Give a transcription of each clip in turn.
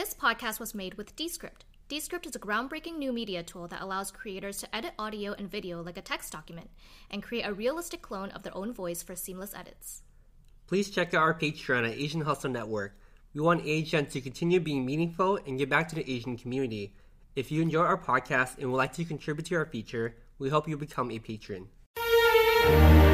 This podcast was made with Descript. Descript is a groundbreaking new media tool that allows creators to edit audio and video like a text document and create a realistic clone of their own voice for seamless edits. Please check out our Patreon at Asian Hustle Network. We want Asian to continue being meaningful and give back to the Asian community. If you enjoy our podcast and would like to contribute to our feature, we hope you become a patron.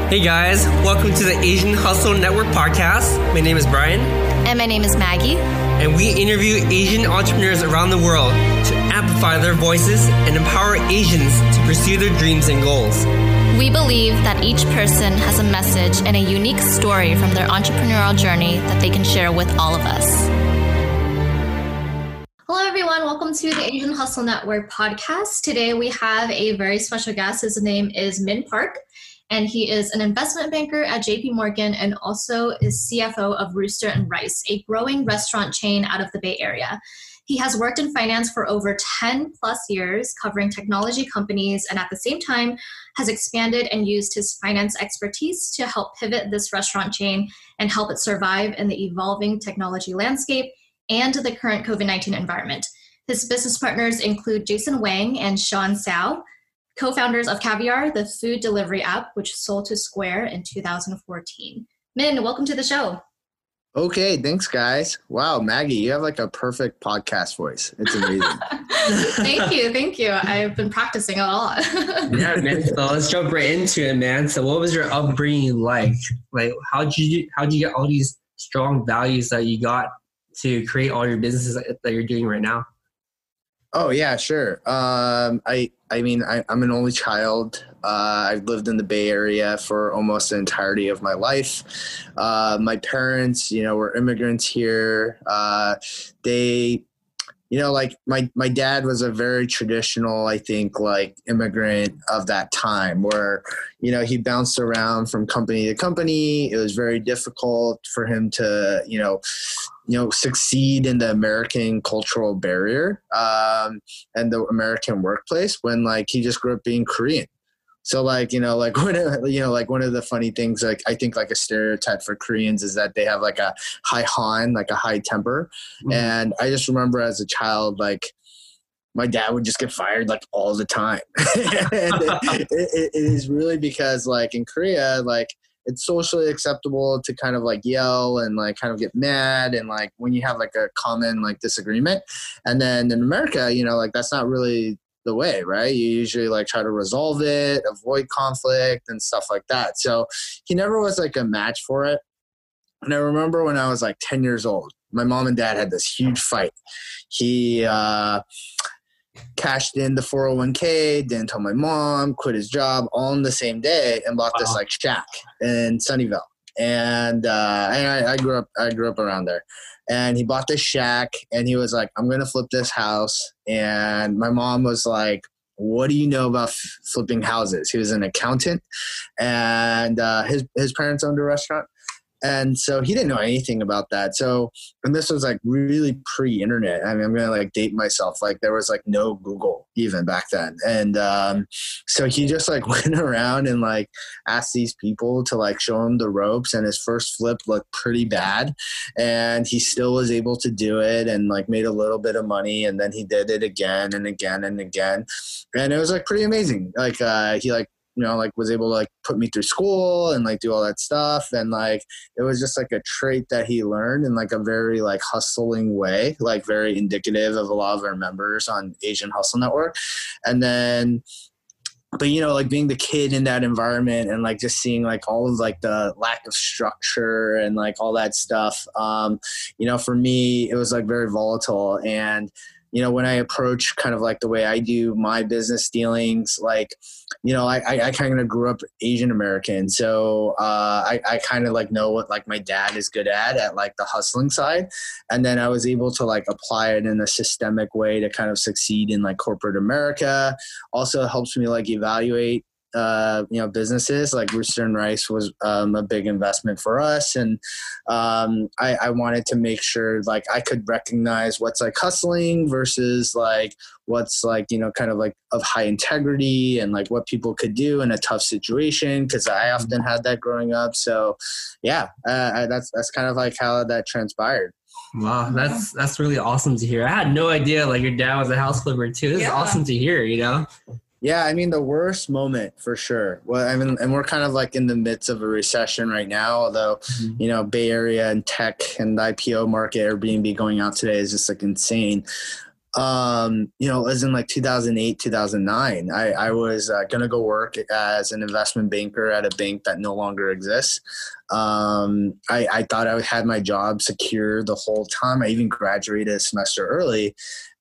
Hey guys, welcome to the Asian Hustle Network podcast. My name is Brian, And my name is Maggie. And we interview Asian entrepreneurs around the world to amplify their voices and empower Asians to pursue their dreams and goals. We believe that each person has a message and a unique story from their entrepreneurial journey that they can share with all of us. Hello, everyone. Welcome to the Asian Hustle Network podcast. Today we have a very special guest. His name is Min Park, and he is an investment banker at JP Morgan and also is CFO of Rooster and Rice, a growing restaurant chain out of the Bay Area. He has worked in finance for over 10 plus years, covering technology companies, and at the same time has expanded and used his finance expertise to help pivot this restaurant chain and help it survive in the evolving technology landscape and the current COVID 19 environment. His business partners include Jason Wang and Sean Sao, co founders of Caviar, the food delivery app, which sold to Square in 2014. Min, welcome to the show. Okay, thanks, guys. Wow, Maggie, you have like a perfect podcast voice. It's amazing. thank you, thank you. I've been practicing a lot. Yeah, man. So let's jump right into it, man. So, what was your upbringing like? Like, how did you how did you get all these strong values that you got to create all your businesses that that you're doing right now? Oh yeah, sure. Um, I I mean, I, I'm an only child. Uh, I've lived in the Bay Area for almost the entirety of my life. Uh, my parents, you know, were immigrants here. Uh, they you know like my my dad was a very traditional i think like immigrant of that time where you know he bounced around from company to company it was very difficult for him to you know you know succeed in the american cultural barrier um, and the american workplace when like he just grew up being korean. So like you know like one of you know like one of the funny things like I think like a stereotype for Koreans is that they have like a high han like a high temper, Mhm. and I just remember as a child like my dad would just get fired like all the time, and it, it, it is really because like in Korea like it's socially acceptable to kind of like yell and like kind of get mad and like when you have like a common like disagreement and then in america you know like that's not really the way, right? You usually like try to resolve it, avoid conflict and stuff like that. So he never was like a match for it. And I remember when I was like 10 years old, my mom and dad had this huge fight. He uh, cashed in the 401k, didn't tell my mom, quit his job all in the same day and bought this like shack in Sunnyvale. And, uh, and I, I grew up, I grew up around there. And he bought this shack and he was like i'm gonna flip this house. And my mom was like what do you know about f- flipping houses? He was an accountant. And uh, his, his parents owned a restaurant and so he didn't know anything about that. So and this was like really pre-internet. I mean i'm gonna like date myself. Like there was like no google even back then. And um, so he just like went around and like asked these people to like show him the ropes and his first flip looked pretty bad. And he still was able to do it and like made a little bit of money and then he did it again and again and again. And it was like pretty amazing. Like uh he like you know like was able to like put me through school and like do all that stuff. And like it was just like a trait that he learned in like a very like hustling way like very indicative of a lot of our members on asian hustle network. And then but you know like being the kid in that environment and like just seeing like all of like the lack of structure and like all that stuff um you know for me it was like very volatile. And you know when i approach kind of like the way i do my business dealings like you know i i, I kind of grew up asian american so uh i, I kind of like know what like my dad is good at at like the hustling side. And then i was able to like apply it in a systemic way to kind of succeed in like corporate america. Also helps me like evaluate uh, you know businesses like Rooster and Rice was um, a big investment for us, and um, I, I wanted to make sure like I could recognize what's like hustling versus like what's like you know kind of like of high integrity and like what people could do in a tough situation because I often had that growing up. So yeah, uh, I- that's that's kind of like how that transpired. Wow, that's that's really awesome to hear. I had no idea like your dad was a house flipper too. This yeah. is awesome to hear, you know. Yeah, I mean the worst moment for sure. Well, I mean, and we're kind of like in the midst of a recession right now. Although, mm-hmm. you know, Bay Area and tech and the IPO market, Airbnb going out today is just like insane um, you know, as in like 2008, 2009, I, I was uh, going to go work as an investment banker at a bank that no longer exists. Um, I, I thought I would had my job secure the whole time. I even graduated a semester early.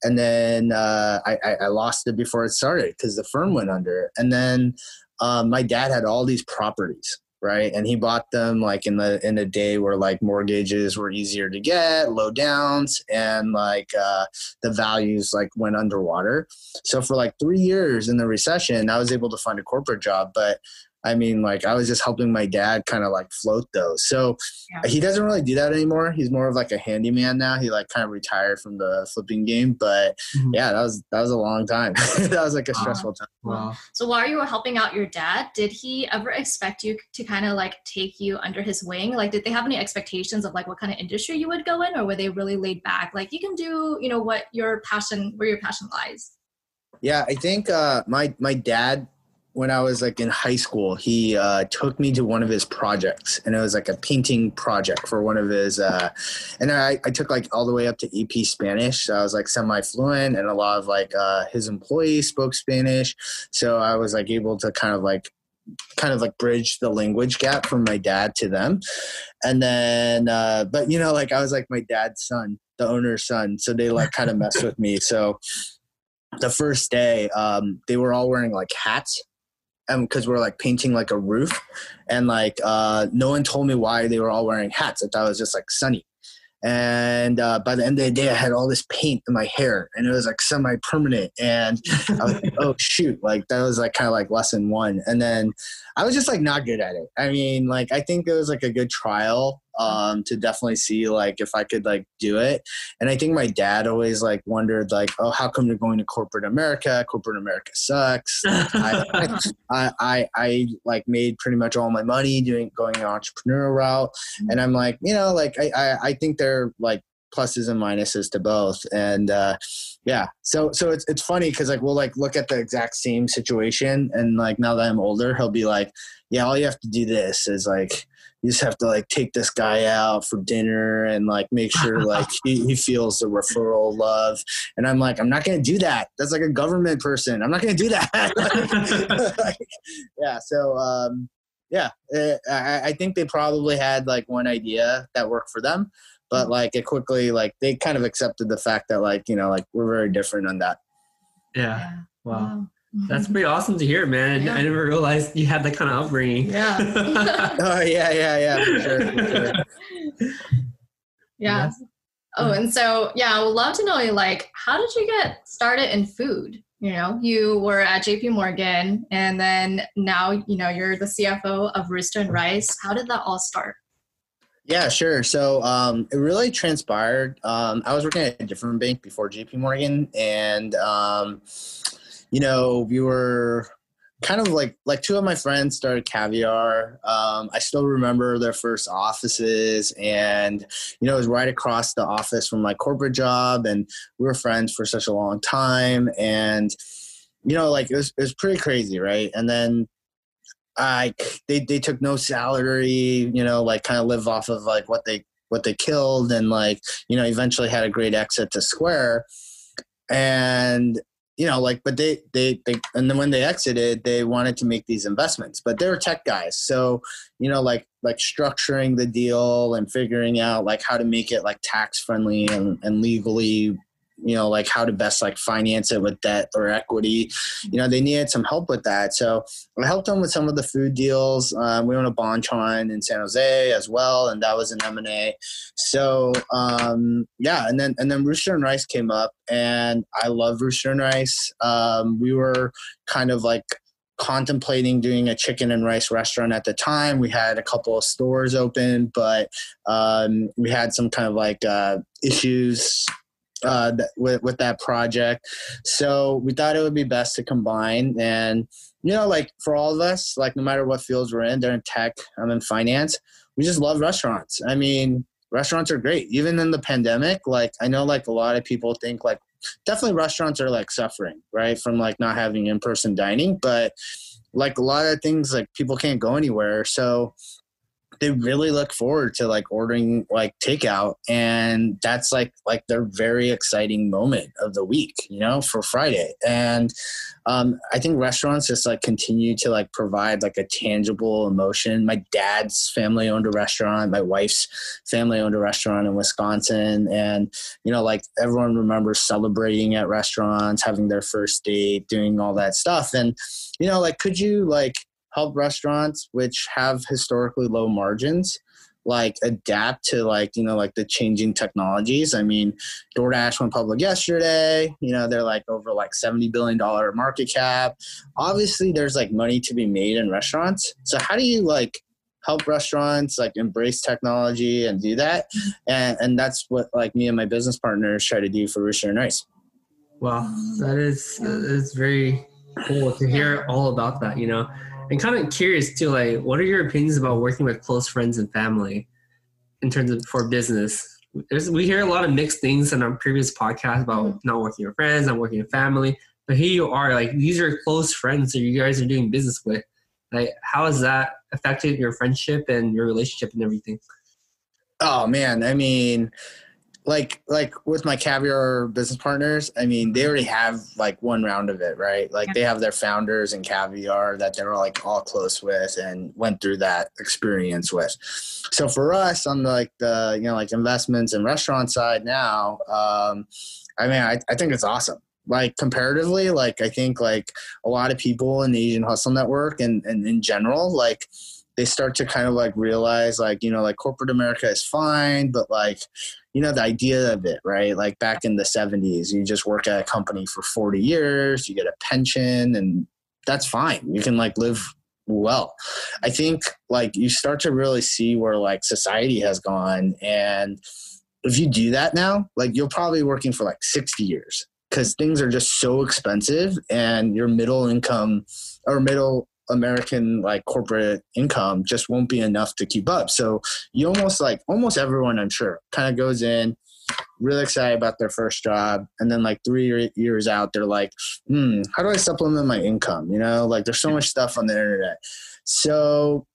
And then uh, I, I lost it before it started because the firm went under. And then um, my dad had all these properties right? And he bought them like in the in a day where like mortgages were easier to get low downs and like uh, the values like went underwater. So for like three years in the recession i was able to find a corporate job but I mean, like I was just helping my dad kind of like float those. So yeah. he doesn't really do that anymore. He's more of like a handyman now. He like kind of retired from the flipping game. But mm-hmm. yeah, that was that was a long time. that was like a stressful time. Wow. So while you were helping out your dad, did he ever expect you to kind of like take you under his wing? Like, did they have any expectations of like what kind of industry you would go in, or were they really laid back? Like, you can do, you know, what your passion, where your passion lies. Yeah, I think uh, my my dad when I was like in high school, he uh, took me to one of his projects, and it was like a painting project for one of his. Uh, and I, I took like all the way up to AP Spanish. So I was like semi fluent, and a lot of like uh, his employees spoke Spanish. So I was like able to kind of like kind of like bridge the language gap from my dad to them and then uh but you know like i was like my dad's son the owner's son so they like kind of messed with me so the first day um they were all wearing like hats because we're like painting like a roof. And like uh, no one told me why they were all wearing hats. I thought it was just like sunny. And uh, by the end of the day i had all this paint in my hair and it was like semi-permanent. And i was like oh shoot. Like that was like kind of like lesson one. And then i was just like not good at it. I mean like i think it was like a good trial um, to definitely see like if I could like do it. And I think my dad always like wondered like, oh, how come you're going to corporate America? Corporate America sucks. I, I, I, I, like made pretty much all my money doing going an entrepreneurial route, mm-hmm. and I'm like, you know, like I, I, I think they're like pluses and minuses to both and uh, yeah so so it's, it's funny because like we'll like look at the exact same situation and like now that i'm older he'll be like yeah all you have to do this is like you just have to like take this guy out for dinner and like make sure like he, he feels the referral love and i'm like i'm not gonna do that that's like a government person i'm not gonna do that like, yeah so um yeah it, eh, I, I think they probably had like one idea that worked for them but mm-hmm. like it quickly like they kind of accepted the fact that like you know like we're very different on that yeah, yeah. wow. wow. That's pretty awesome to hear, man. Yeah. I never realized you had that kind of upbringing. Yeah. oh yeah, yeah, yeah, for sure, for sure. Yeah. Oh, and so yeah, I would love to know like how did you get started in food? You know, you were at JP Morgan and then now, you know, you're the CFO of Rooster and Rice. How did that all start? Yeah, sure. So um, it really transpired. Um, I was working at a different bank before JP Morgan and um, you know, we were kind of like like two of my friends started caviar. Um, i still remember their first offices and you know it was right across the office from my corporate job and we were friends for such a long time and you know like it was, it was pretty crazy right? And then i they, they took no salary you know like kind of live off of like what they what they killed and like you know eventually had a great exit to square. And you know like but they they they and then when they exited they wanted to make these investments but they were tech guys. So you know like like structuring the deal and figuring out like how to make it like tax friendly and, and legally you know like how to best like finance it with debt or equity. You know they needed some help with that. So i helped them with some of the food deals. Um, we own a bonchon in san jose as well and that was an m&a so um, yeah and then and then rooster and rice came up and i love rooster and rice. Um, we were kind of like contemplating doing a chicken and rice restaurant at the time. We had a couple of stores open, but um, we had some kind of like uh, issues uh, with with that project. So we thought it would be best to combine and you know like for all of us like no matter what fields we're in they're in tech i'm in finance we just love restaurants i mean restaurants are great. Even in the pandemic, like I know like a lot of people think like definitely restaurants are like suffering, right? From like not having in person dining. But like a lot of things like people can't go anywhere. So they really look forward to like ordering like takeout and that's like like their very exciting moment of the week you know for friday. And um, i think restaurants just like continue to like provide like a tangible emotion. My dad's family owned a restaurant. My wife's family owned a restaurant in wisconsin. And you know like everyone remembers celebrating at restaurants having their first date doing all that stuff. And you know like could you like help restaurants which have historically low margins like adapt to like you know like the changing technologies. I mean doordash went public yesterday you know they're like over like 70 billion dollar market cap. Obviously there's like money to be made in restaurants. So how do you like help restaurants like embrace technology and do that? And and that's what like me and my business partners try to do for rooster and rice. Wow that is is very cool to hear all about that you know and kind of curious too, like, what are your opinions about working with close friends and family in terms of for business? There's, we hear a lot of mixed things in our previous podcast about mm-hmm. not working with friends, not working with family. But here you are, like these are close friends that you guys are doing business with. Like, how has that affected your friendship and your relationship and everything? Oh man, I mean, like like with my caviar business partners i mean they already have like one round of it right? Like they have their founders and caviar that they're like all close with and went through that experience with. So for us on the, like the you know like investments and restaurant side now um i mean I, I think it's awesome. Like comparatively like i think like a lot of people in the asian hustle network and, and in general like they start to kind of like realize like you know like corporate america is fine but like you know the idea of it right? Like back in the 70s you just work at a company for 40 years you get a pension and that's fine. You can like live well. I think like you start to really see where like society has gone and if you do that now like you're probably working for like 60 years because things are just so expensive and your middle income or middle American like corporate income just won't be enough to keep up. So you almost like almost everyone I'm sure kind of goes in really excited about their first job and then like three years out they're like hmm how do i supplement my income? You know like there's so much stuff on the internet. So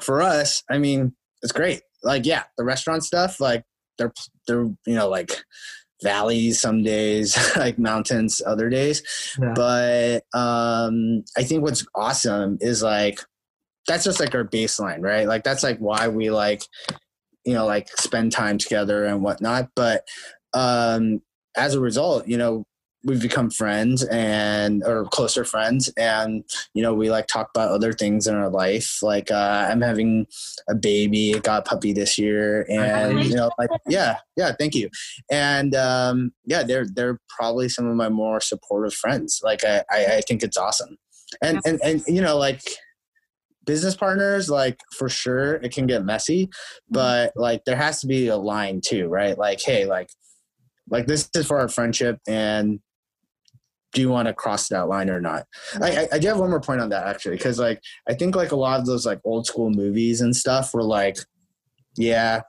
for us i mean it's great. Like yeah the restaurant stuff like they're they're you know like valleys some days like mountains other days. Yeah. but um i think what's awesome is like that's just like our baseline right? Like that's like why we like you know like spend time together and whatnot. But um as a result you know we've become friends and or closer friends and you know we like talk about other things in our life. Like uh, i'm having a baby got a puppy this year and you know like yeah yeah thank you. And um, yeah they're they're probably some of my more supportive friends. Like i i, I think it's awesome. And, and and you know like business partners like for sure it can get messy mm-hmm. but like there has to be a line too right? Like hey like like this is for our friendship and do you want to cross that line or not? I, I do have one more point on that actually, because like I think like a lot of those like old school movies and stuff were like, yeah,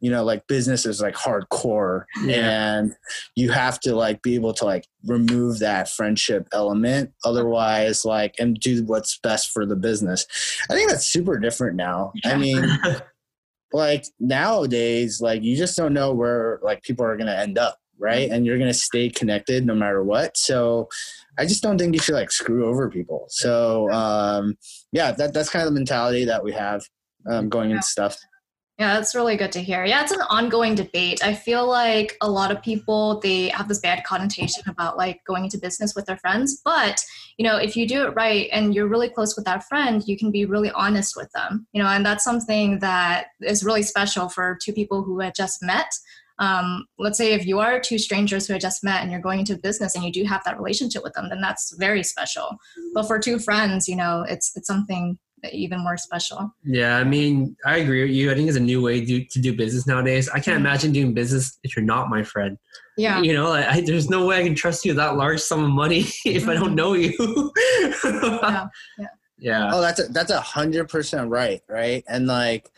you know, like business is like hardcore, yeah. and you have to like be able to like remove that friendship element, otherwise, like and do what's best for the business. I think that's super different now. Yeah. I mean. like nowadays like you just don't know where like people are going to end up right? And you're gonna stay connected no matter what. So I just don't think you should like screw over people. So um, yeah, that that's kind of the mentality that we have um, going into stuff. Yeah, that's really good to hear. Yeah, it's an ongoing debate. I feel like a lot of people they have this bad connotation about like going into business with their friends, but you know, if you do it right and you're really close with that friend, you can be really honest with them. You know, and that's something that is really special for two people who had just met um, let's say if you are two strangers who had just met and you're going into business and you do have that relationship with them then that's very special. But for two friends you know it's it's something even more special. Yeah i mean i agree with you. I think it's a new way to, to do business nowadays. I can't mm-hmm. imagine doing business if you're not my friend. Yeah. You know I, there's no way i can trust you that large sum of money if mm-hmm. i don't mm-hmm. know you. Yeah, yeah. Yeah. Oh that's a, that's a hundred percent right right? And like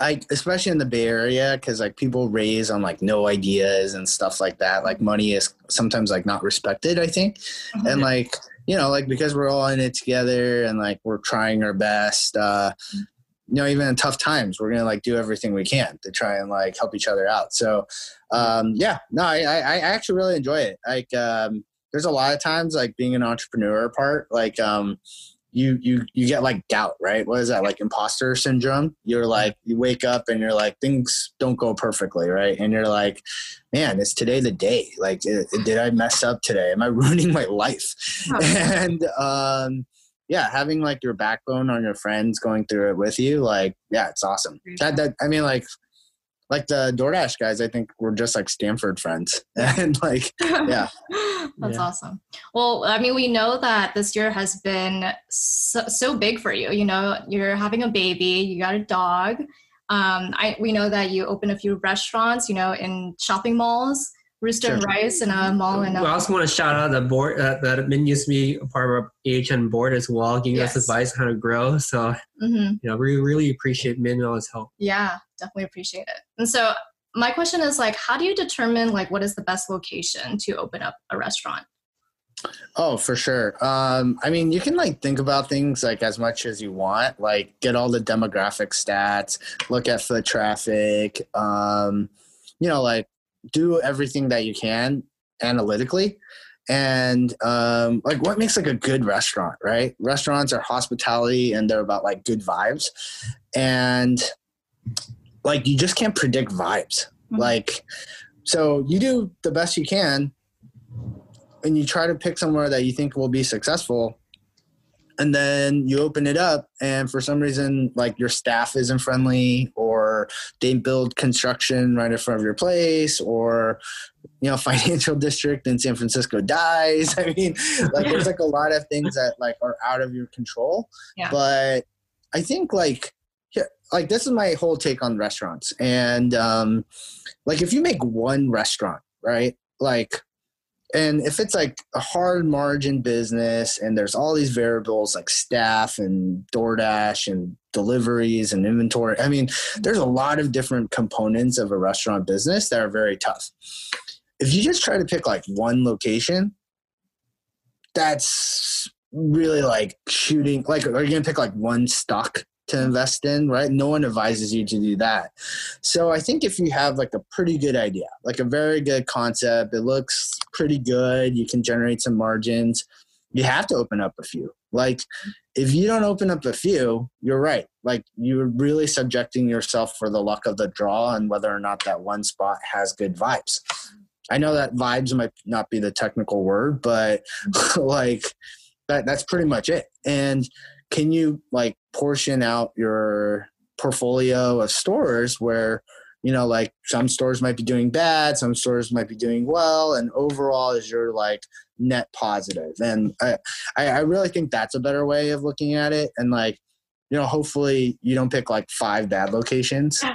I especially in the Bay Area because like people raise on like no ideas and stuff like that. Like money is sometimes like not respected. I think, mm-hmm. and like you know like because we're all in it together and like we're trying our best. uh you know even in tough times we're gonna like do everything we can to try and like help each other out so um yeah no i i, I actually really enjoy it like um there's a lot of times like being an entrepreneur part like um you you you get like doubt right? What is that like imposter syndrome? You're like you wake up and you're like things don't go perfectly right? And you're like man is today the day. Like did i mess up today? Am i ruining my life? And um yeah, having like your backbone on your friends going through it with you, like, yeah, it's awesome. That, that, I mean, like, like the DoorDash guys, I think we're just like Stanford friends. and like, yeah. That's yeah. awesome. Well, I mean, we know that this year has been so, so big for you. You know, you're having a baby, you got a dog. Um, I, we know that you opened a few restaurants, you know, in shopping malls. Rooster sure. and Rice in a mall. And a- we also want to shout out the board uh, that Min used to be a part of our AHN board as well, giving yes. us advice on how to grow. So, mm-hmm. you know, we really appreciate Min and all his help. Yeah, definitely appreciate it. And so, my question is like, how do you determine like what is the best location to open up a restaurant? Oh, for sure. Um, I mean, you can like think about things like as much as you want, like get all the demographic stats, look at foot traffic, um, you know, like do everything that you can analytically and um, like what makes like a good restaurant right restaurants are hospitality and they're about like good vibes and like you just can't predict vibes mm-hmm. like so you do the best you can and you try to pick somewhere that you think will be successful and then you open it up and for some reason like your staff isn't friendly or they build construction right in front of your place or you know financial district in san francisco dies i mean like there's like a lot of things that like are out of your control yeah. but i think like like this is my whole take on restaurants and um like if you make one restaurant right like and if it's like a hard margin business and there's all these variables like staff and DoorDash and deliveries and inventory, I mean, there's a lot of different components of a restaurant business that are very tough. If you just try to pick like one location, that's really like shooting like are you gonna pick like one stock to invest in, right? No one advises you to do that. So I think if you have like a pretty good idea, like a very good concept, it looks pretty good, you can generate some margins, you have to open up a few. Like if you don't open up a few, you're right. Like you're really subjecting yourself for the luck of the draw and whether or not that one spot has good vibes. I know that vibes might not be the technical word, but like that that's pretty much it. And can you like portion out your portfolio of stores where you know like some stores might be doing bad some stores might be doing well and overall is your like net positive? And I, I really think that's a better way of looking at it. And like you know hopefully you don't pick like five bad locations.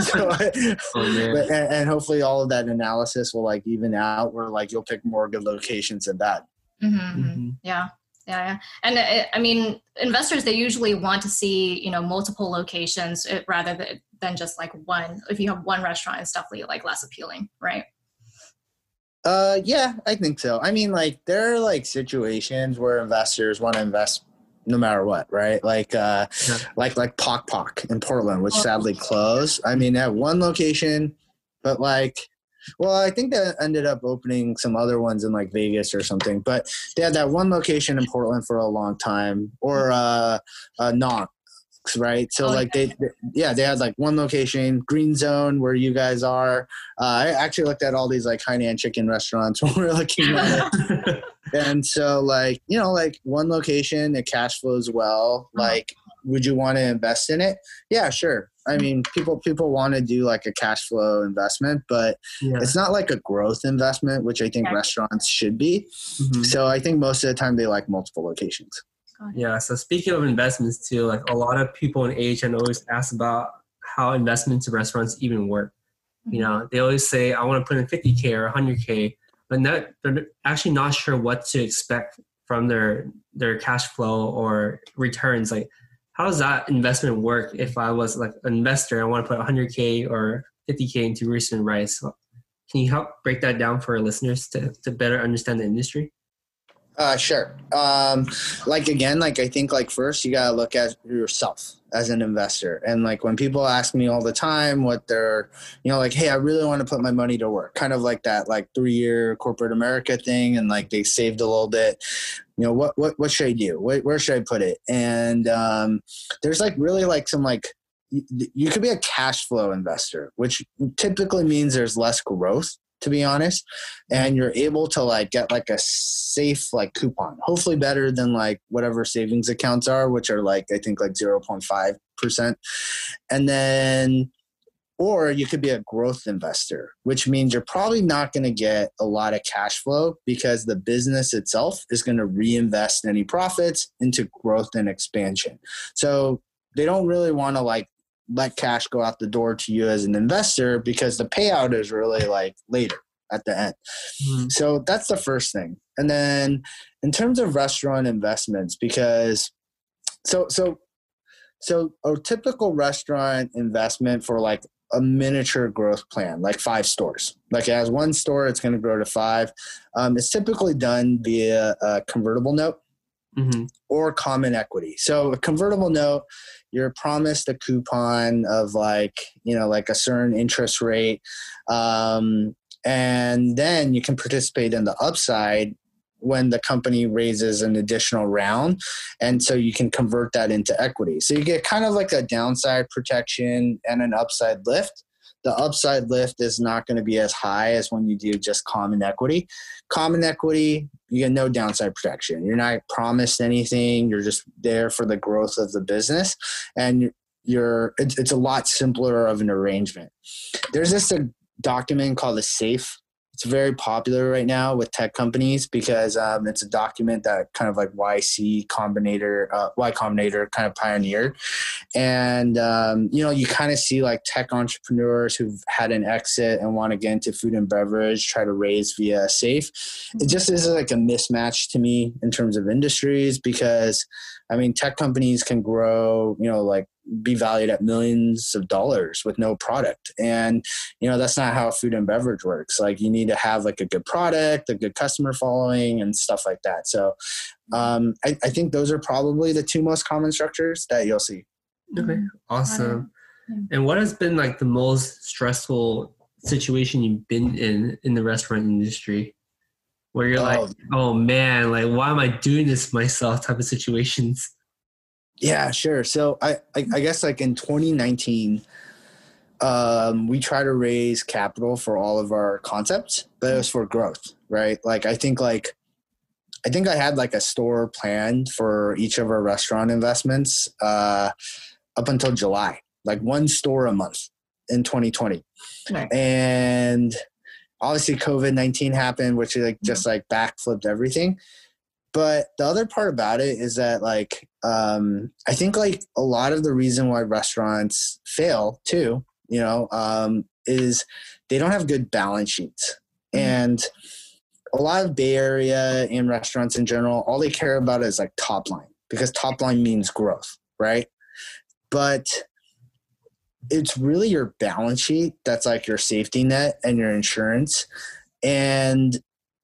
So, oh, but, and, and, hopefully all of that analysis will like even out where like you'll pick more good locations than bad. Mm-hmm. Mm-hmm. yeah yeah, yeah. and it, uh, i mean investors they usually want to see you know multiple locations uh, rather than just like one if you have one restaurant it's definitely like less appealing right uh yeah i think so i mean like there are like situations where investors want to invest no matter what right like uh yeah. like like Pok Pok in portland which oh. sadly closed i mean at one location but like well, I think they ended up opening some other ones in like Vegas or something, but they had that one location in Portland for a long time, or uh, uh Knox, right? So oh, like they, they, yeah, they had like one location, Green Zone, where you guys are. Uh, I actually looked at all these like Hainan chicken restaurants when we were looking at it, and so like you know like one location, it cash flows well, uh-huh. like would you want to invest in it? Yeah, sure. I mean, people people want to do like a cash flow investment, but yeah. it's not like a growth investment, which I think yeah. restaurants should be. Mm-hmm. So I think most of the time they like multiple locations. Yeah. So speaking of investments too, like a lot of people in Asian always ask about how investments in restaurants even work. Mm-hmm. You know, they always say, "I want to put in 50k or 100k," but not, they're actually not sure what to expect from their their cash flow or returns. Like how does that investment work if I was like an investor, I want to put 100K or 50K into Rooster and Rice? Can you help break that down for our listeners to, to better understand the industry? Uh, sure. Um, like again, like I think like first you gotta look at yourself as an investor. And like when people ask me all the time what they're, you know, like, hey, I really want to put my money to work, kind of like that like three year corporate America thing, and like they saved a little bit. You know, what what what should I do? Where, where should I put it? And um, there's like really like some like you could be a cash flow investor, which typically means there's less growth to be honest and you're able to like get like a safe like coupon hopefully better than like whatever savings accounts are which are like i think like 0.5% and then or you could be a growth investor which means you're probably not going to get a lot of cash flow because the business itself is going to reinvest any profits into growth and expansion so they don't really want to like let cash go out the door to you as an investor because the payout is really like later at the end. Mm-hmm. So that's the first thing. And then in terms of restaurant investments, because so so so a typical restaurant investment for like a miniature growth plan, like five stores. Like it has one store, it's going to grow to five. Um, it's typically done via a convertible note mm-hmm. or common equity. So a convertible note you're promised a coupon of like you know like a certain interest rate um, and then you can participate in the upside when the company raises an additional round and so you can convert that into equity so you get kind of like a downside protection and an upside lift the upside lift is not going to be as high as when you do just common equity. Common equity, you get no downside protection. You're not promised anything. You're just there for the growth of the business, and you're it's, it's a lot simpler of an arrangement. There's this a document called a safe it's very popular right now with tech companies because um, it's a document that kind of like YC Combinator, uh, Y Combinator kind of pioneered. And, um, you know, you kind of see like tech entrepreneurs who've had an exit and want to get into food and beverage, try to raise via safe. It just is like a mismatch to me in terms of industries because, I mean, tech companies can grow, you know, like be valued at millions of dollars with no product. And you know that's not how food and beverage works. Like you need to have like a good product a good customer following and stuff like that. So um, I, I think those are probably the two most common structures that you'll see. Okay. Awesome. And what has been like the most stressful situation you've been in in the restaurant industry? Where you're oh. like oh. Man like why am i doing this myself? type of situations yeah, sure. So I, I, I guess like in 2019, um, we try to raise capital for all of our concepts, but it was for growth, right? Like I think like I think I had like a store planned for each of our restaurant investments uh, up until July, like one store a month in 2020, and obviously COVID 19 happened, which like just like backflipped everything. But the other part about it is that like um, I think like a lot of the reason why restaurants fail too, you know, um, is they don't have good balance sheets. Mm-hmm. And a lot of Bay Area and restaurants in general, all they care about is like top line because top line means growth, right? But it's really your balance sheet that's like your safety net and your insurance. And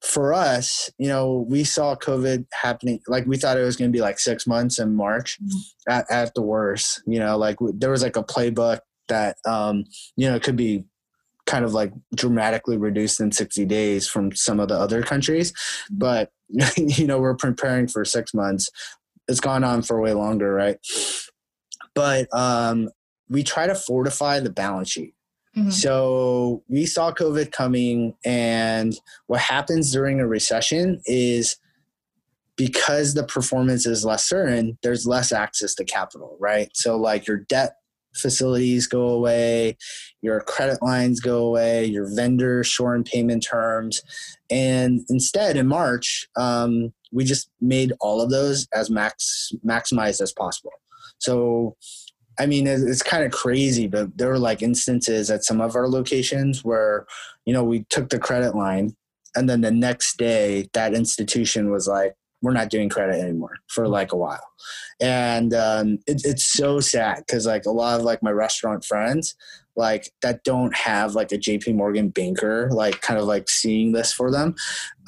for us, you know, we saw COVID happening. Like we thought it was going to be like six months in March, mm-hmm. at, at the worst. You know, like there was like a playbook that, um, you know, could be kind of like dramatically reduced in 60 days from some of the other countries. Mm-hmm. But you know, we're preparing for six months. It's gone on for way longer, right? But um, we try to fortify the balance sheet. Mm-hmm. So we saw COVID coming, and what happens during a recession is because the performance is less certain, there's less access to capital, right? So, like your debt facilities go away, your credit lines go away, your vendors shorten payment terms. And instead, in March, um, we just made all of those as max maximized as possible. So I mean, it's kind of crazy, but there were like instances at some of our locations where, you know, we took the credit line and then the next day that institution was like, we're not doing credit anymore for like a while. And um, it, it's so sad because like a lot of like my restaurant friends like that don't have like a jp morgan banker like kind of like seeing this for them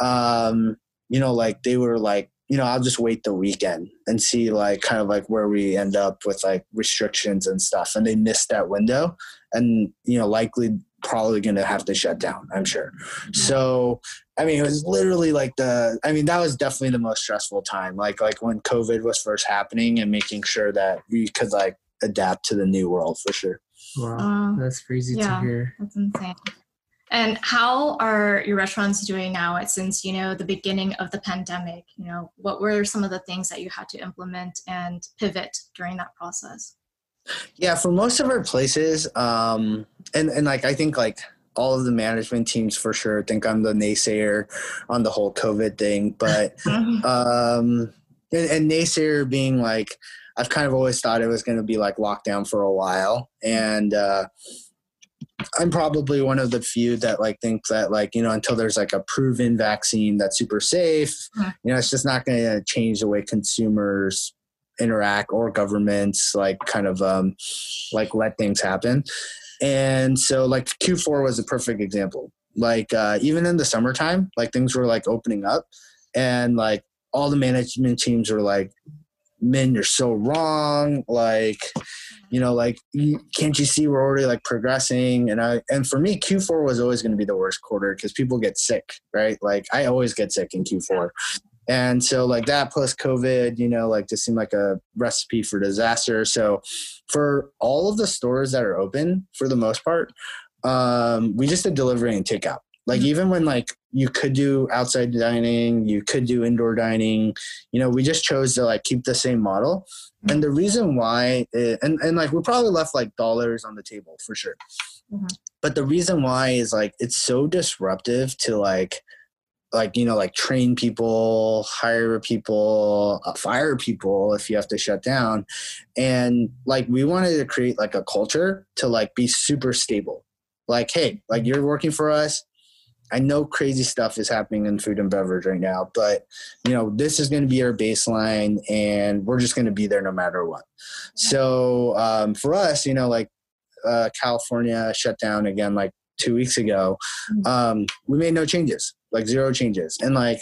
um, you know like they were like you know i'll just wait the weekend and see like kind of like where we end up with like restrictions and stuff and they missed that window and you know likely probably going to have to shut down i'm sure. So i mean it was literally like the i mean that was definitely the most stressful time like like when covid was first happening and making sure that we could like adapt to the new world for sure. Wow uh, that's crazy yeah, to hear. that's insane and how are your restaurants doing now since you know the beginning of the pandemic? You know what were some of the things that you had to implement and pivot during that process? Yeah, for most of our places, um, and and like I think like all of the management teams for sure think I'm the naysayer on the whole COVID thing, but um, and, and naysayer being like I've kind of always thought it was going to be like lockdown for a while, and uh, I'm probably one of the few that like think that like you know until there's like a proven vaccine that's super safe, you know, it's just not going to change the way consumers interact or governments like kind of um, like let things happen. And so like Q4 was a perfect example. Like uh, even in the summertime, like things were like opening up and like all the management teams were like, "Min, you're so wrong." Like, you know, like you, can't you see we're already like progressing? And I and for me, Q4 was always going to be the worst quarter because people get sick, right? Like I always get sick in Q4, and so like that plus COVID, you know, like just seemed like a recipe for disaster. So for all of the stores that are open for the most part, um, we just did delivery and takeout. Like mm-hmm. even when like you could do outside dining, you could do indoor dining, you know, we just chose to like keep the same model. Mm-hmm. And the reason why, it, and, and like we probably left like dollars on the table for sure. Mm-hmm. But the reason why is like it's so disruptive to like like you know like train people hire people uh, fire people if you have to shut down and like we wanted to create like a culture to like be super stable like hey like you're working for us i know crazy stuff is happening in food and beverage right now but you know this is going to be our baseline and we're just going to be there no matter what so um, for us you know like uh, california shut down again like two weeks ago mm. um, we made no changes like zero changes. And like,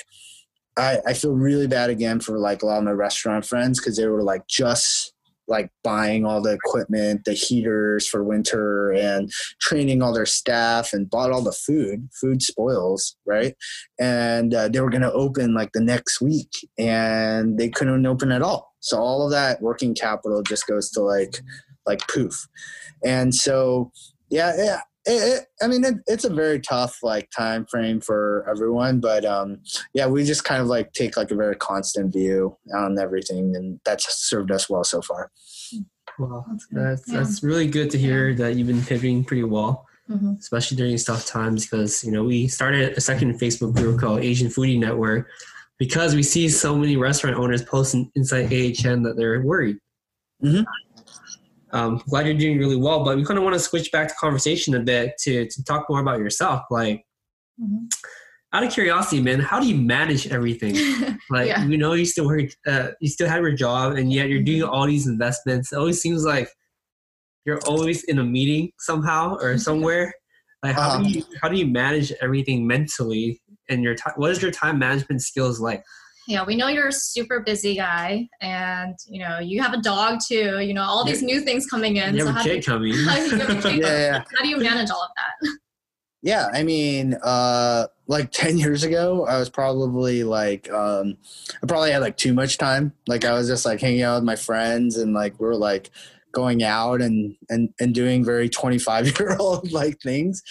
I, I feel really bad again for like a lot of my restaurant friends because they were like just like buying all the equipment, the heaters for winter, and training all their staff, and bought all the food. Food spoils, right? And uh, they were going to open like the next week, and they couldn't open at all. So all of that working capital just goes to like like poof. And so yeah, yeah, it, it, I mean, it, it's a very tough like time frame for everyone, but um, yeah, we just kind of like take like a very constant view on everything, and that's served us well so far. Well, that's that's, yeah. that's really good to hear that you've been pivoting pretty well, mm-hmm. especially during these tough times. Because you know, we started a second Facebook group called Asian Foodie Network because we see so many restaurant owners posting inside AHN that they're worried. Mm-hmm um, glad you're doing really well, but we kind of want to switch back to conversation a bit to, to talk more about yourself. Like, mm-hmm. out of curiosity, man, how do you manage everything? like, yeah. you know, you still work, uh, you still have your job, and yet you're doing mm-hmm. all these investments. It always seems like you're always in a meeting somehow or somewhere. Like, how um, do you how do you manage everything mentally? And your time, what is your time management skills like? You know, we know you're a super busy guy and, you know, you have a dog too, you know, all these new things coming in. You have so a kid coming. How, yeah, yeah. how do you manage all of that? Yeah, I mean, uh, like 10 years ago, I was probably like, um, I probably had like too much time. Like I was just like hanging out with my friends and like we are like going out and and and doing very 25 year old like things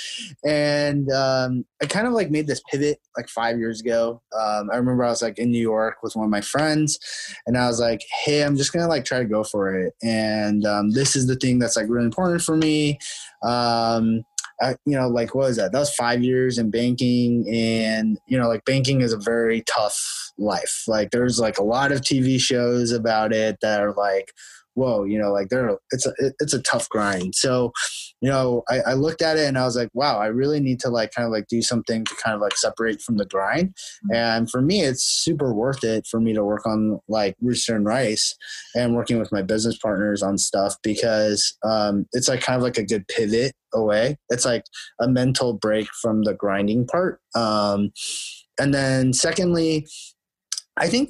and um, i kind of like made this pivot like five years ago um, i remember i was like in new york with one of my friends and i was like hey i'm just gonna like try to go for it and um, this is the thing that's like really important for me um, I, you know, like what was that? That was five years in banking, and you know, like banking is a very tough life. Like there's like a lot of TV shows about it that are like whoa, you know, like there, it's a, it's a tough grind. So, you know, I, I, looked at it and I was like, wow, I really need to like kind of like do something to kind of like separate from the grind. Mm-hmm. And for me, it's super worth it for me to work on like Rooster and Rice and working with my business partners on stuff because um, it's like kind of like a good pivot away. It's like a mental break from the grinding part. Um, and then secondly, I think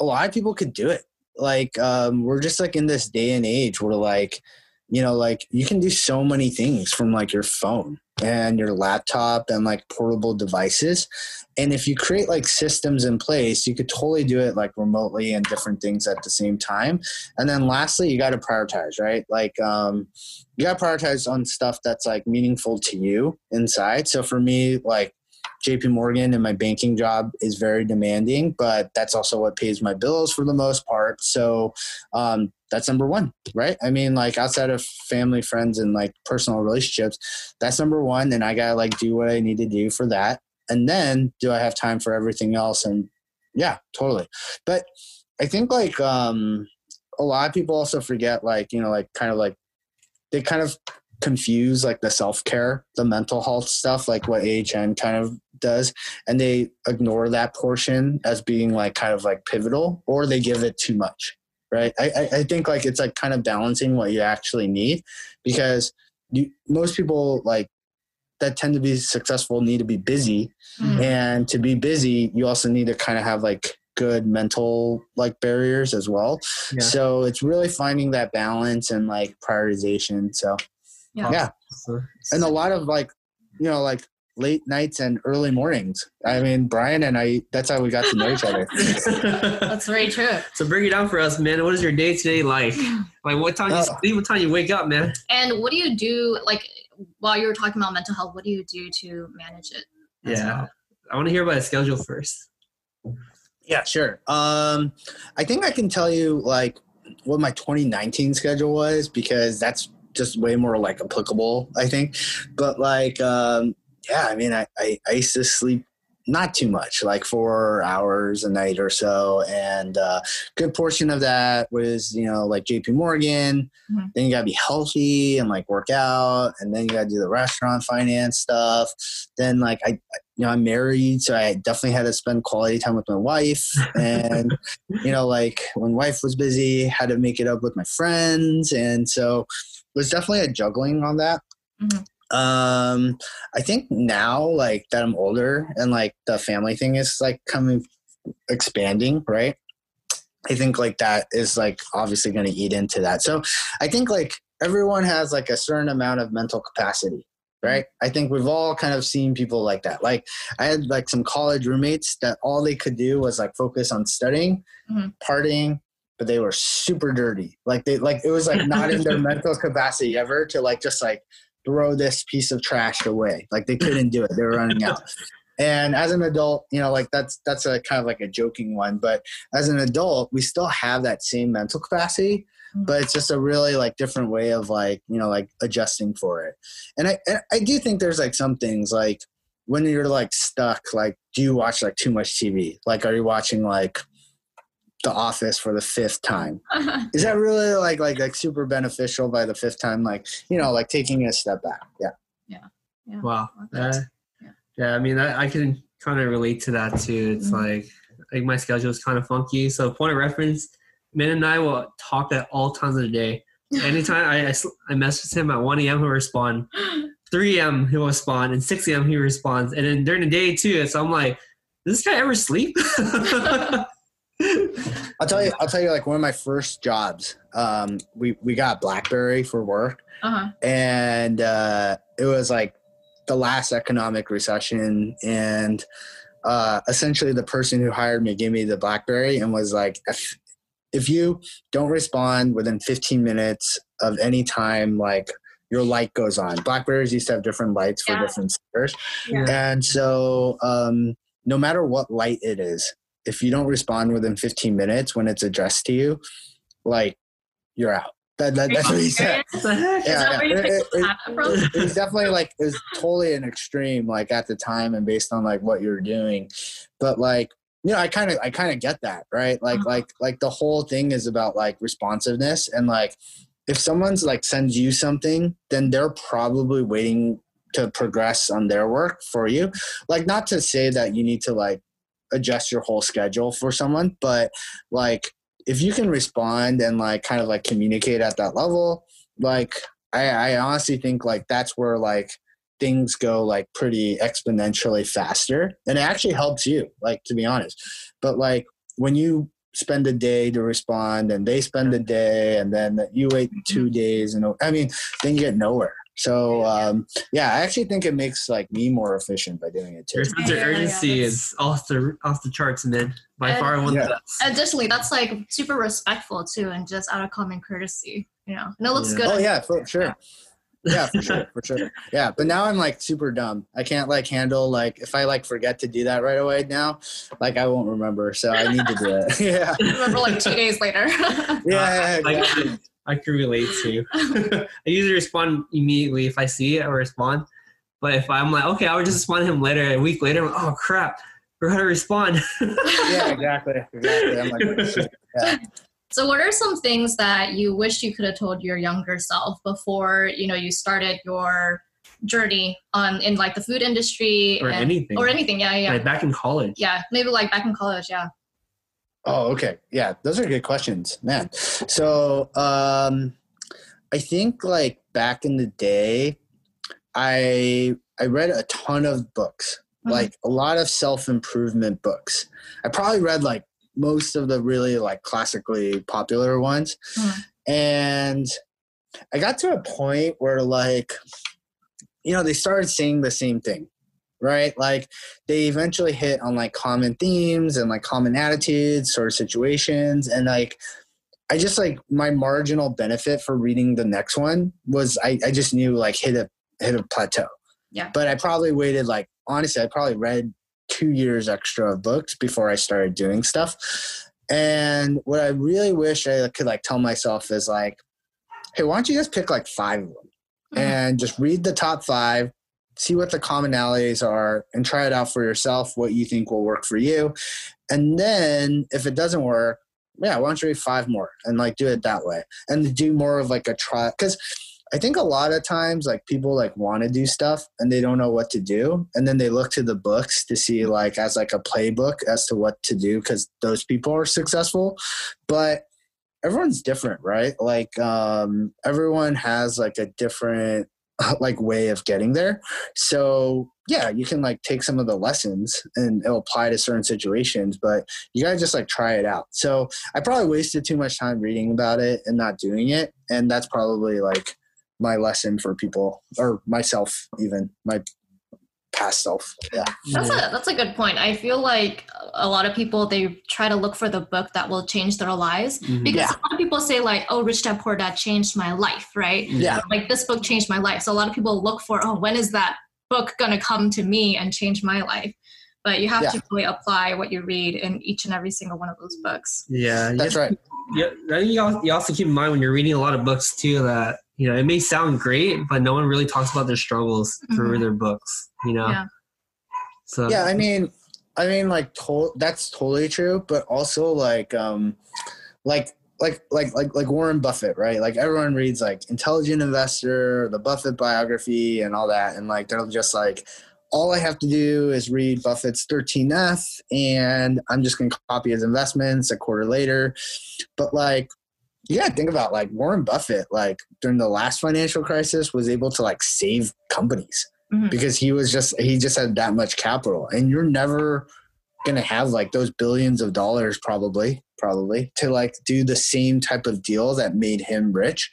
a lot of people could do it like um, we're just like in this day and age where like you know like you can do so many things from like your phone and your laptop and like portable devices. And if you create like systems in place you could totally do it like remotely and different things at the same time. And then lastly you got to prioritize right? Like um you got to prioritize on stuff that's like meaningful to you inside. So for me like JP Morgan and my banking job is very demanding, but that's also what pays my bills for the most part. So um, that's number one, right? I mean, like outside of family, friends, and like personal relationships, that's number one. And I gotta like do what I need to do for that. And then do I have time for everything else? And yeah, totally. But I think like um, a lot of people also forget like, you know, like kind of like they kind of confuse like the self-care the mental health stuff like what AHN kind of does and they ignore that portion as being like kind of like pivotal or they give it too much right i, I think like it's like kind of balancing what you actually need because you most people like that tend to be successful need to be busy mm. and to be busy you also need to kind of have like good mental like barriers as well yeah. so it's really finding that balance and like prioritization so yeah. yeah. And a lot of like, you know, like late nights and early mornings. I mean, Brian and I, that's how we got to know each other. that's very true. So break it down for us, man. What is your day today like? Like what time uh, you sleep, what time you wake up, man? And what do you do, like, while you were talking about mental health, what do you do to manage it? Yeah. Well? I want to hear about a schedule first. Yeah, sure. Um, I think I can tell you like what my 2019 schedule was because that's just way more like applicable, I think. But like, um, yeah, I mean, I, I, I used to sleep not too much, like four hours a night or so. And uh, good portion of that was, you know, like JP Morgan. Mm-hmm. Then you got to be healthy and like work out. And then you got to do the restaurant finance stuff. Then, like, I, you know, I'm married, so I definitely had to spend quality time with my wife. And, you know, like when wife was busy, had to make it up with my friends. And so it was definitely a juggling on that. Mm-hmm. Um, I think now, like that I'm older and like the family thing is like coming expanding, right? I think like that is like obviously going to eat into that. So I think like everyone has like a certain amount of mental capacity, right? I think we've all kind of seen people like that. Like I had like some college roommates that all they could do was like focus on studying, mm-hmm. partying, but they were super dirty. Like they like it was like not in their mental capacity ever to like just like throw this piece of trash away. Like they couldn't do it. They were running out. And as an adult, you know, like that's that's a kind of like a joking one, but as an adult, we still have that same mental capacity, mm. but it's just a really like different way of like, you know, like adjusting for it. And I I do think there's like some things like when you're like stuck, like do you watch like too much TV? Like are you watching like the office for the fifth time uh-huh. is that really like like like super beneficial by the fifth time like you know like taking a step back yeah yeah, yeah. wow uh, yeah. yeah i mean I, I can kind of relate to that too it's mm-hmm. like like my schedule is kind of funky so point of reference Min and I will talk at all times of the day. Anytime I, I, I message him at 1 a.m., he'll respond. 3 a.m., he'll respond. And 6 a.m., he responds. And then during the day, too. So I'm like, does this guy ever sleep? I'll tell you. I'll tell you. Like one of my first jobs, um, we we got BlackBerry for work, uh-huh. and uh, it was like the last economic recession, and uh, essentially the person who hired me gave me the BlackBerry and was like, if, if you don't respond within 15 minutes of any time, like your light goes on. Blackberries used to have different lights for yeah. different stores, yeah. and so um, no matter what light it is, if you don't respond within 15 minutes when it's addressed to you, like you're out. That, that, that's what he said. yeah, yeah. It, it, it, it was definitely like it was totally an extreme, like at the time and based on like what you're doing. But like you know, I kind of I kind of get that, right? Like Uh-huh. like like the whole thing is about like responsiveness and like if someone's like sends you something, then they're probably waiting to progress on their work for you. Like not to say that you need to like adjust your whole schedule for someone, but like if you can respond and like kind of like communicate at that level, like I, I honestly think like that's where like things go like pretty exponentially faster and it actually helps you like to be honest. But like when you spend a day to respond and they spend a mm-hmm. day and then you wait two mm-hmm. days and i mean then you get nowhere so um yeah i actually think it makes like me more efficient by doing it too Your sense of Yeah, yeah, urgency yeah, is off the off the charts, man. By And- far one Yeah. of the best. Additionally, that's like super respectful too, and just out of common courtesy, you know. And it looks Yeah. good. oh yeah for sure yeah for sure for sure yeah but now i'm like super dumb i can't like handle like if i like forget to do that right away now like i won't remember so i need to do it yeah Remember, like two days later. yeah, yeah, I, exactly. Can, I can relate to. I usually respond immediately if I see it. I respond, but if I'm like, okay, I would just respond to him later. A week later, I'm like, oh crap, we're gonna respond. yeah exactly exactly i'm like yeah. So, what are some things that you wish you could have told your younger self before you know you started your journey on in like the food industry Or and- anything. or anything? Yeah, yeah, Like back in college. yeah. Maybe like back in college. Yeah. Oh, okay. Yeah, those are good questions, man. So, um, I think like back in the day, I I read a ton of books, Mhm. like a lot of self improvement books. I probably read like most of the really like classically popular ones, Mhm. and I got to a point where like, you know, they started saying the same thing. Right, like they eventually hit on like common themes and like common attitudes sort of situations and like i just like my marginal benefit for reading the next one was i, I just knew like hit a hit a plateau Yeah. but i probably waited like honestly i probably read two years extra of books before i started doing stuff and what i really wish i could like tell myself is like hey why don't you just pick like five of them Mhm. and just read the top five see what the commonalities are and try it out for yourself what you think will work for you. And then if it doesn't work yeah why don't you read five more and like do it that way and do more of like a try because i think a lot of times like people like want to do stuff and they don't know what to do. And then they look to the books to see like as like a playbook as to what to do because those people are successful. But everyone's different right? Like um everyone has like a different like way of getting there. So yeah you can like take some of the lessons and it'll apply to certain situations but you gotta just like try it out. So i probably wasted too much time reading about it and not doing it and that's probably like my lesson for people or myself even my past self yeah That's a that's a good point. I feel like a lot of people they try to look for the book that will change their lives Mhm. because Yeah. a lot of people say like, "Oh, Rich Dad Poor Dad changed my life," right? yeah Like this book changed my life. So a lot of people look for, "Oh, when is that book gonna come to me and change my life?" But you have Yeah. to really apply what you read in each and every single one of those books. Yeah, that's you, right Yeah, I think you you also keep in mind when you're reading a lot of books too that you know it may sound great, but no one really talks about their struggles through Mhm. their books. You know. Yeah. So yeah i mean i mean like to- that's totally true but also like um like like like like like warren buffett right like everyone reads like intelligent investor the buffett biography and all that and like they're just like all i have to do is read buffett's 13f and i'm just going to copy his investments a quarter later but like gotta think about like warren buffett like during the last financial crisis was able to like save companies Mhm. because he was just he just had that much capital. And you're never gonna have like those billions of dollars probably probably to like do the same type of deal that made him rich.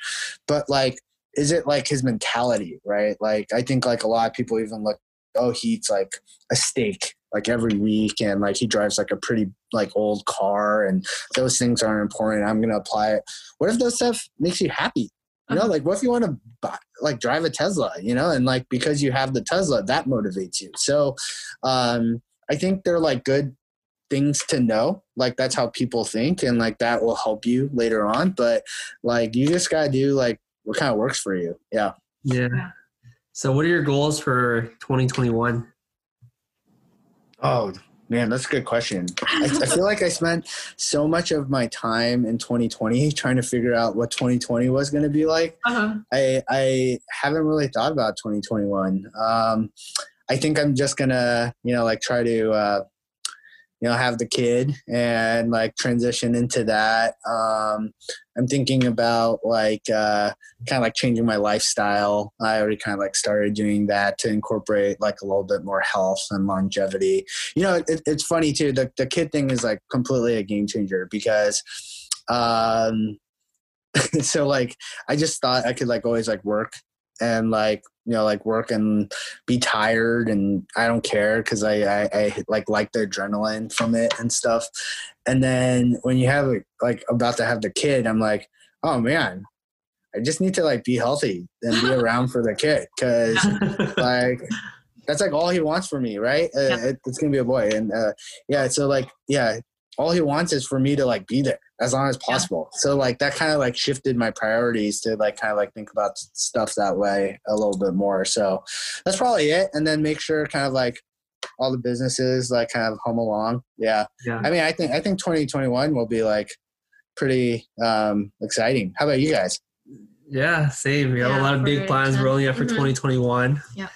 But like is it like his mentality right? Like i think like a lot of people even look oh he eats like a steak like every week and like he drives like a pretty like old car and those things aren't important i'm gonna apply it what if those stuff makes you happy you know like what if you want to buy, like drive a tesla you know and like because you have the tesla that motivates you so um i think they're like good things to know like that's how people think and like that will help you later on but like you just gotta do like what kind of works for you yeah yeah. Yeah. So what are your goals for 2021? oh Man, that's a good question. I, I, feel like I spent so much of my time in 2020 trying to figure out what 2020 was going to be like. Uh-huh. I I haven't really thought about 2021. Um, I think I'm just gonna, you know, like try to uh, you know have the kid and like transition into that. Um i'm thinking about like uh kind of like changing my lifestyle. I already kind of like started doing that to incorporate like a little bit more health and longevity. You know it, it's funny too the, the kid thing is like completely a game changer because um so like i just thought i could like always like work and like you know like work and be tired and i don't care because I, I, I like like the adrenaline from it and stuff. And then when you have like about to have the kid i'm like oh man i just need to like be healthy and be around for the kid because like that's like all he wants for me right? Uh, it, it's gonna be a boy. And uh, yeah so like yeah all he wants is for me to like be there as long as possible. Yeah. So like that kind of like shifted my priorities to like kind of like think about stuff that way a little bit more. So that's probably it. And then make sure kind of like all the businesses like kind of home along. Yeah. yeah. I mean, I think I think 2021 will be like pretty um exciting. How about you guys? Yeah, same. We have yeah, a lot of big plans rolling up for mm-hmm. 2021. Yeah. I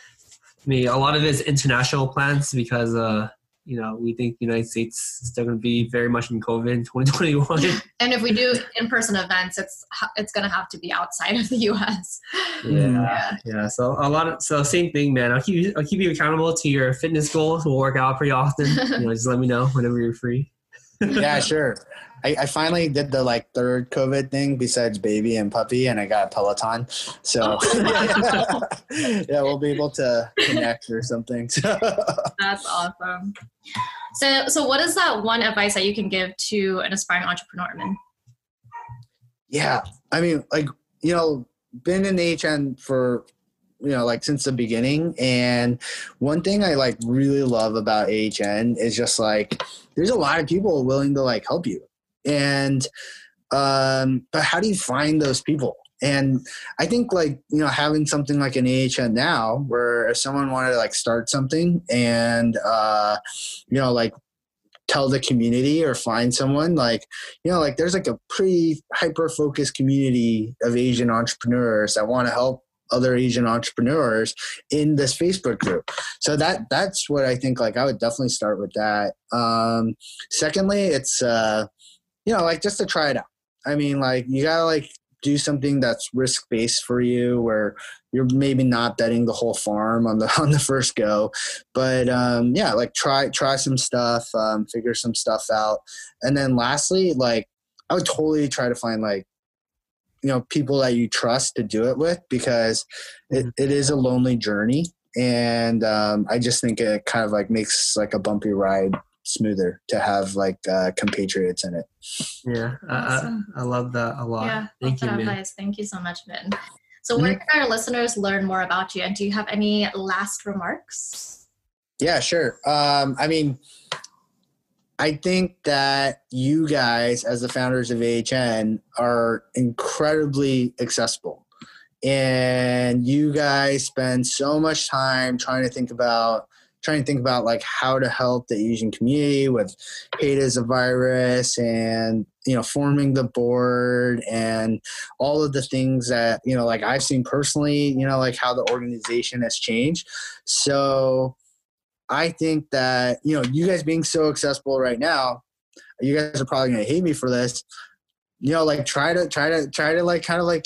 mean, a lot of it is international plans because uh you know, we think the United States is still going to be very much in COVID in 2021. and if we do in-person events, it's it's going to have to be outside of the U.S. Yeah, yeah, yeah. So a lot of so same thing, man. I'll keep you, I'll keep you accountable to your fitness goals. We'll work out pretty often. you know, just let me know whenever you're free. yeah, sure. I, I, finally did the like third COVID thing besides baby and puppy, and I got a Peloton. So oh. yeah, we'll be able to connect or something. That's awesome. So, so what is that one advice that you can give to an aspiring entrepreneur, man? Yeah, I mean, like you know, been in AHN for you know like since the beginning and one thing i like really love about AHN is just like there's a lot of people willing to like help you and um but how do you find those people and i think like you know having something like an AHN now where if someone wanted to like start something and uh you know like tell the community or find someone like you know like there's like a pretty hyper focused community of asian entrepreneurs that want to help other Asian entrepreneurs in this Facebook group. So that that's what I think. Like I would definitely start with that. Um, secondly, it's uh, you know like just to try it out. I mean, like you gotta like do something that's risk based for you, where you're maybe not betting the whole farm on the on the first go, but um, yeah, like try try some stuff, um, figure some stuff out, and then lastly, like I would totally try to find like you know people that you trust to do it with because it, mm-hmm. it is a lonely journey and um, i just think it kind of like makes like a bumpy ride smoother to have like uh, compatriots in it yeah awesome. I, I, love that a lot yeah thank you advice. thank you so much Ben. so mm-hmm. where can our listeners learn more about you and do you have any last remarks yeah sure um, i mean I think that you guys, as the founders of AHN, are incredibly accessible. And you guys spend so much time trying to think about trying to think about like how to help the Asian community with Hate Is A Virus and you know forming the board and all of the things that you know like I've seen personally you know like how the organization has changed so I think that you know you guys being so accessible right now, you guys are probably gonna hate me for this. You know, like try to try to try to like kind of like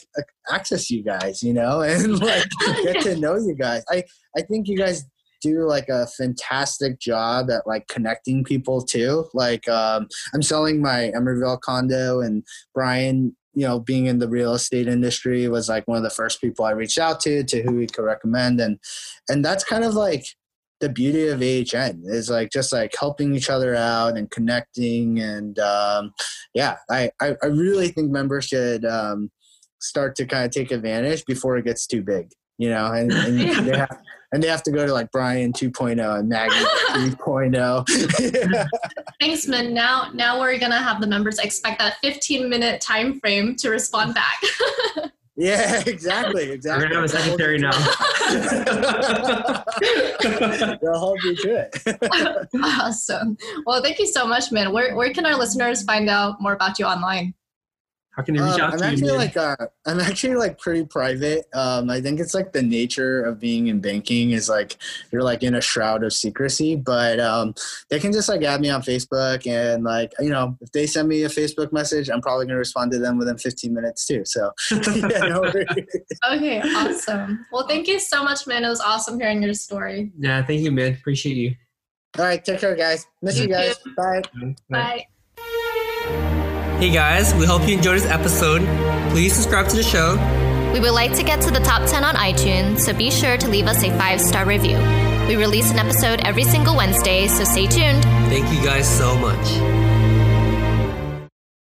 access you guys, you know, and like get to know you guys. I I think you guys do like a fantastic job at like connecting people too. Like um, I'm selling my Emeryville condo, and Brian, you know, being in the real estate industry was like one of the first people I reached out to to who we could recommend, and and that's kind of like the beauty of AHN is like just like helping each other out and connecting. And um, yeah, I, I, I, really think members should um, start to kind of take advantage before it gets too big, you know, and, and yeah. they have, and they have to go to like Brian 2.0 and Maggie 3.0. Thanks, man. Now, now we're gonna have the members expect that 15 minute time frame to respond back. Yeah, exactly, exactly. We're gonna have a secretary now. They'll hold you to it. awesome. Well, thank you so much, man. Where where can our listeners find out more about you online? How can they reach Um, out I'm to you? actually man? like uh, I'm actually like pretty private. Um, I think it's like the nature of being in banking is like you're like in a shroud of secrecy. But um, they can just like add me on Facebook and like you know if they send me a Facebook message, I'm probably gonna respond to them within 15 minutes too. So yeah, no. Okay, awesome. Well, thank you so much, man. It was awesome hearing your story. yeah, thank you, man. Appreciate you. All right, take care, guys. Miss you guys. Bye. Bye. Hey guys, we hope you enjoyed this episode. Please subscribe to the show. We would like to get to the top 10 on iTunes, so be sure to leave us a five star review. We release an episode every single Wednesday, so stay tuned. Thank you guys so much.